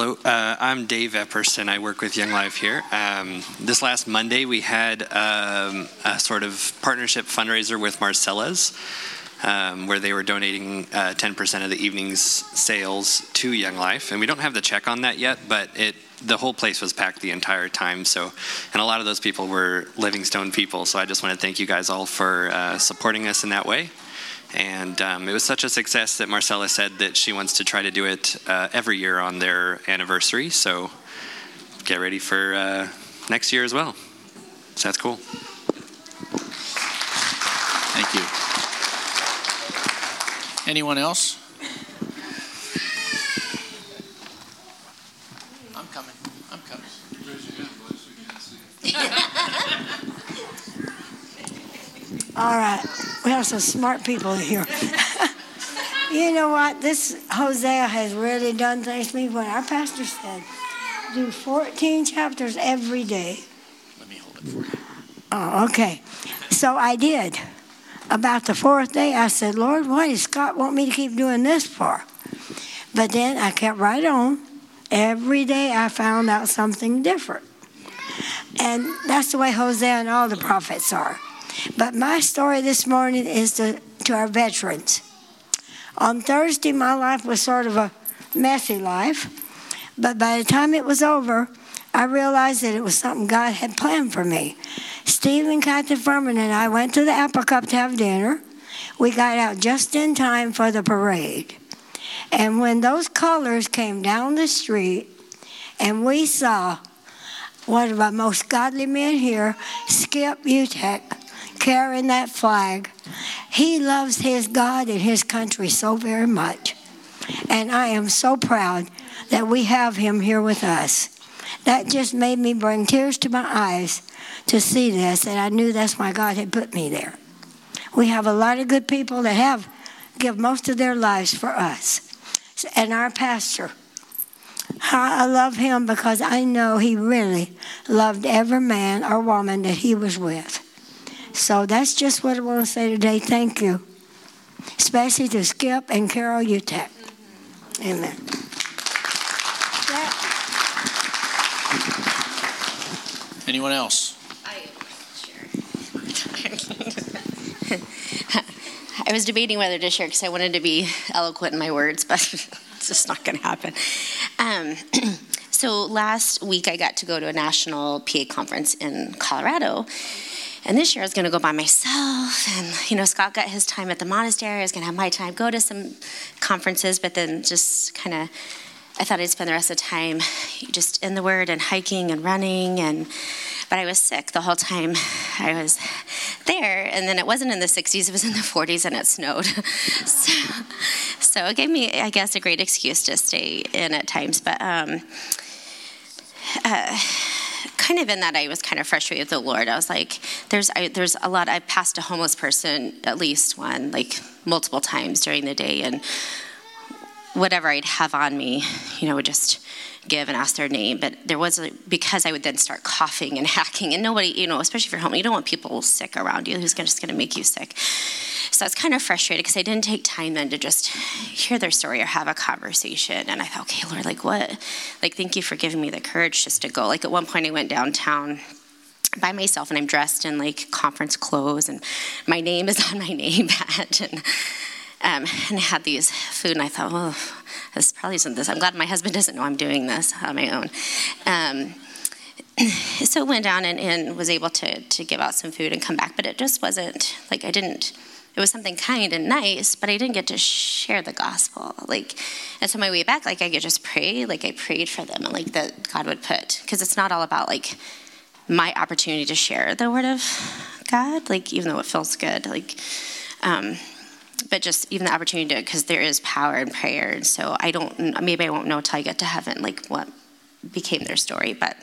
Hello, uh, I'm Dave Epperson. I work with Young Life here. Um, this last Monday, we had um, a sort of partnership fundraiser with Marcella's, um, where they were donating uh, 10% of the evening's sales to Young Life. And we don't have the check on that yet, but it the whole place was packed the entire time. So, and a lot of those people were Livingstone people. So I just want to thank you guys all for uh, supporting us in that way. And um, it was such a success that Marcella said that she wants to try to do it uh, every year on their anniversary. So get ready for uh, next year as well. So that's cool. Thank you. Anyone else? I'm coming. I'm coming. All right. We have some smart people here. you know what? This Hosea has really done things to me. When our pastor said, do 14 chapters every day. Let me hold it for you. Oh, okay. So I did. About the fourth day, I said, Lord, why does Scott want me to keep doing this for? But then I kept right on. Every day I found out something different. And that's the way Hosea and all the prophets are. But my story this morning is to, to our veterans. On Thursday, my life was sort of a messy life, but by the time it was over, I realized that it was something God had planned for me. Stephen Captain Furman and I went to the Apple Cup to have dinner. We got out just in time for the parade. And when those colors came down the street and we saw one of our most godly men here, Skip Utek, carrying that flag. He loves his God and his country so very much. And I am so proud that we have him here with us. That just made me bring tears to my eyes to see this, and I knew that's why God had put me there. We have a lot of good people that have give most of their lives for us. And our pastor, I love him because I know he really loved every man or woman that he was with. So that's just what I want to say today. Thank you. Especially to Skip and Carol Utek. Amen. Anyone else? I was debating whether to share because I wanted to be eloquent in my words, but it's just not going to happen. Um, so last week I got to go to a national PA conference in Colorado. And this year I was going to go by myself. And, you know, Scott got his time at the monastery. I was going to have my time, go to some conferences, but then just kind of, I thought I'd spend the rest of the time just in the Word and hiking and running and but I was sick the whole time I was there. And then it wasn't in the 60s, it was in the 40s and it snowed. so, so, it gave me, I guess, a great excuse to stay in at times. But um, uh, kind of in that I was kind of frustrated with the Lord. I was like, there's I, there's a lot. I passed a homeless person at least one, like multiple times during the day, and whatever I'd have on me, you know, would just give and ask their name. But there was a, because I would then start coughing and hacking, and nobody, you know, especially if you're home, you don't want people sick around you who's just going to make you sick. So I was kind of frustrated because I didn't take time then to just hear their story or have a conversation. And I thought, okay, Lord, like what? Like, thank you for giving me the courage just to go. Like at one point, I went downtown by myself and I'm dressed in like conference clothes and my name is on my name badge and um, and I had these food and I thought, oh, this probably isn't this. I'm glad my husband doesn't know I'm doing this on my own. Um, so went down and, and, was able to, to give out some food and come back, but it just wasn't like I didn't. It was something kind and nice, but I didn't get to share the gospel. Like, and so my way back, like I could just pray, like I prayed for them, and like that God would put, because it's not all about like my opportunity to share the word of God, like even though it feels good, like. Um, but just even the opportunity to, because there is power in prayer. And so I don't, maybe I won't know till I get to heaven, like what became their story. But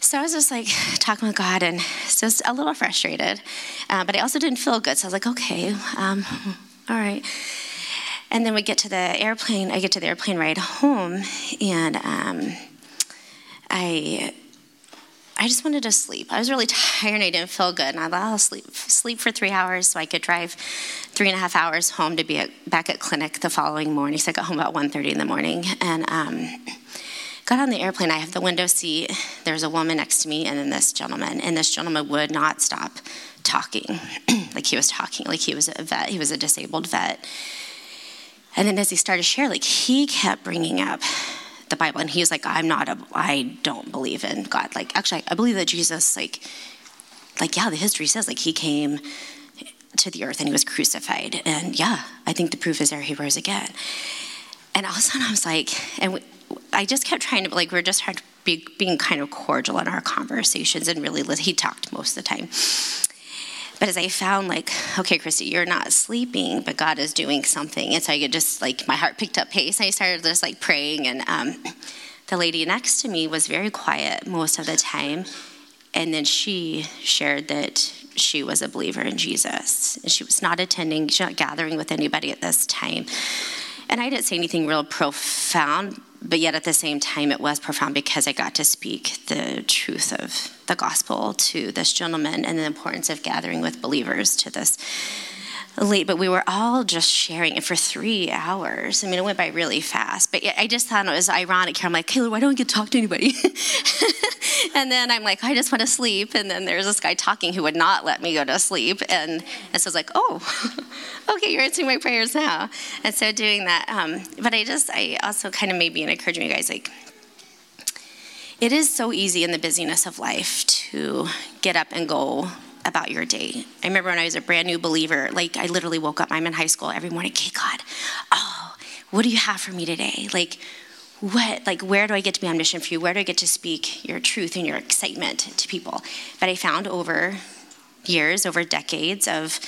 so I was just like talking with God and just a little frustrated. Uh, but I also didn't feel good. So I was like, okay, um, all right. And then we get to the airplane, I get to the airplane ride home, and um, I I just wanted to sleep. I was really tired and I didn't feel good. And I thought I'll sleep, sleep for three hours so I could drive three and a half hours home to be at, back at clinic the following morning. So I got home about 1.30 in the morning. And um, got on the airplane. I have the window seat. There's a woman next to me and then this gentleman. And this gentleman would not stop talking. like he was talking, like he was a vet. He was a disabled vet. And then as he started to share, like he kept bringing up the Bible, and he's like, I'm not a, I don't believe in God. Like, actually, I believe that Jesus, like, like yeah, the history says like he came to the earth and he was crucified, and yeah, I think the proof is there he rose again. And all of a sudden, I was like, and we, I just kept trying to like, we are just trying to be being kind of cordial in our conversations, and really, he talked most of the time. But as I found, like, okay, Christy, you're not sleeping, but God is doing something. And so I could just, like, my heart picked up pace. I started just, like, praying. And um, the lady next to me was very quiet most of the time. And then she shared that she was a believer in Jesus. And she was not attending, she was not gathering with anybody at this time. And I didn't say anything real profound, but yet at the same time, it was profound because I got to speak the truth of the gospel to this gentleman and the importance of gathering with believers to this late, but we were all just sharing it for three hours. I mean, it went by really fast. But I just thought it was ironic here. I'm like, Kayla, why don't to talk to anybody? and then I'm like, I just want to sleep. And then there's this guy talking who would not let me go to sleep. And, and so I was like, oh, okay, you're answering my prayers now. And so doing that. Um, but I just, I also kind of maybe encouraging you guys, like, it is so easy in the busyness of life to get up and go about your day. I remember when I was a brand new believer, like I literally woke up, I'm in high school every morning, okay, God, oh, what do you have for me today? Like, what, like, where do I get to be on mission for you? Where do I get to speak your truth and your excitement to people? But I found over years, over decades of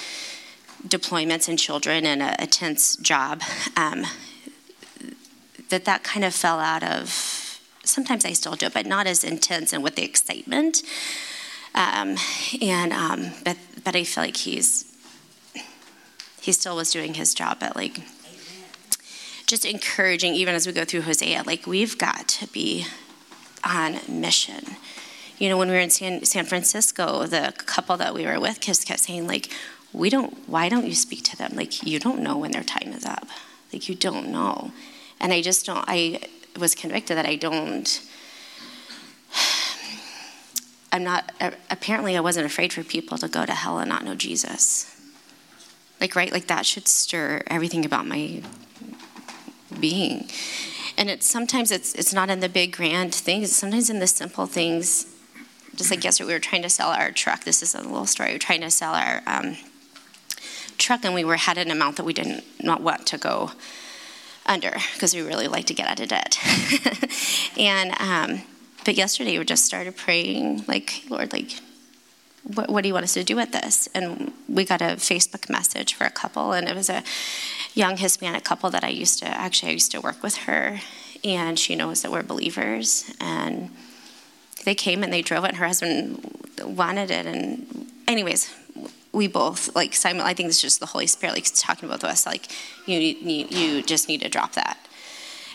deployments and children and a, a tense job, um, that that kind of fell out of. Sometimes I still do it, but not as intense and with the excitement. Um, and um, but but I feel like he's he still was doing his job at like just encouraging even as we go through Hosea like we've got to be on mission. You know when we were in San, San Francisco the couple that we were with just kept saying like we don't why don't you speak to them? Like you don't know when their time is up. Like you don't know. And I just don't I was convicted that I don't I'm not, apparently, I wasn't afraid for people to go to hell and not know Jesus. Like, right? Like, that should stir everything about my being. And it's sometimes it's, it's not in the big grand things, it's sometimes in the simple things. Just like yesterday, we were trying to sell our truck. This is a little story. We were trying to sell our um, truck, and we were had an amount that we didn't not want to go under because we really like to get out of debt. and um, but yesterday we just started praying, like, Lord, like, what, what, do you want us to do with this? And we got a Facebook message for a couple, and it was a young Hispanic couple that I used to actually I used to work with her, and she knows that we're believers, and they came and they drove it. And her husband wanted it, and anyways, we both like Simon. I think it's just the Holy Spirit like talking of us. Like you, you, you just need to drop that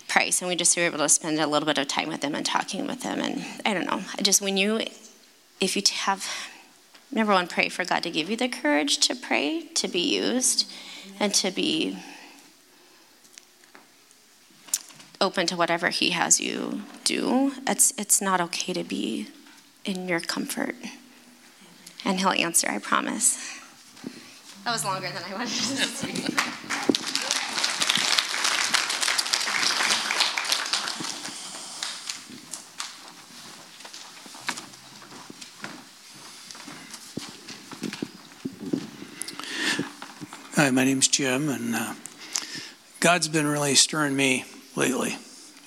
price and we just were able to spend a little bit of time with them and talking with them and i don't know. I just when you if you have number one pray for god to give you the courage to pray to be used and to be open to whatever he has you do it's it's not okay to be in your comfort. And he'll answer i promise. That was longer than i wanted Hi, my name's Jim, and uh, God's been really stirring me lately.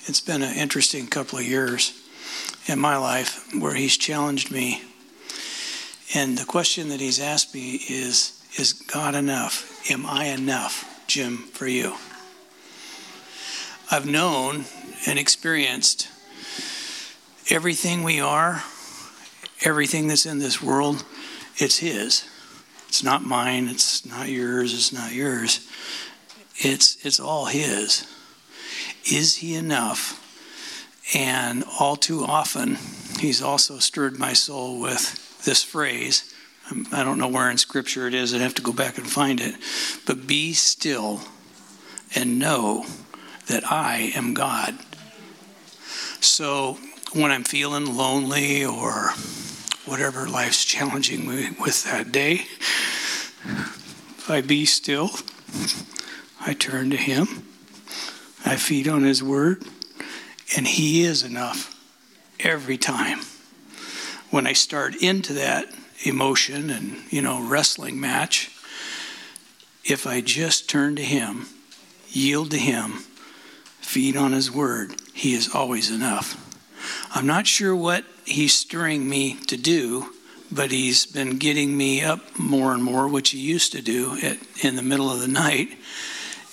It's been an interesting couple of years in my life where He's challenged me. And the question that He's asked me is Is God enough? Am I enough, Jim, for you? I've known and experienced everything we are, everything that's in this world, it's His. It's not mine, it's not yours, it's not yours. It's, it's all His. Is He enough? And all too often, He's also stirred my soul with this phrase. I don't know where in Scripture it is, I'd have to go back and find it. But be still and know that I am God. So when I'm feeling lonely or whatever life's challenging me with that day, if I be still, I turn to Him, I feed on His Word, and He is enough every time. When I start into that emotion and, you know, wrestling match, if I just turn to Him, yield to Him, feed on His Word, He is always enough. I'm not sure what He's stirring me to do but he's been getting me up more and more, which he used to do at, in the middle of the night.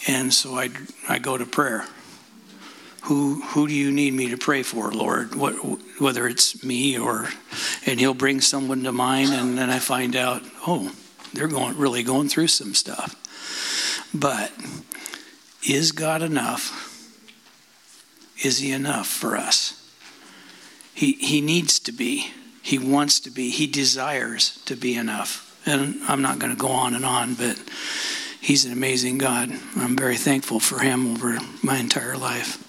And so I, I go to prayer. Who, who do you need me to pray for, Lord? What, whether it's me or, and he'll bring someone to mind, and then I find out, oh, they're going really going through some stuff. But is God enough? Is he enough for us? He, he needs to be. He wants to be, he desires to be enough. And I'm not going to go on and on, but he's an amazing God. I'm very thankful for him over my entire life.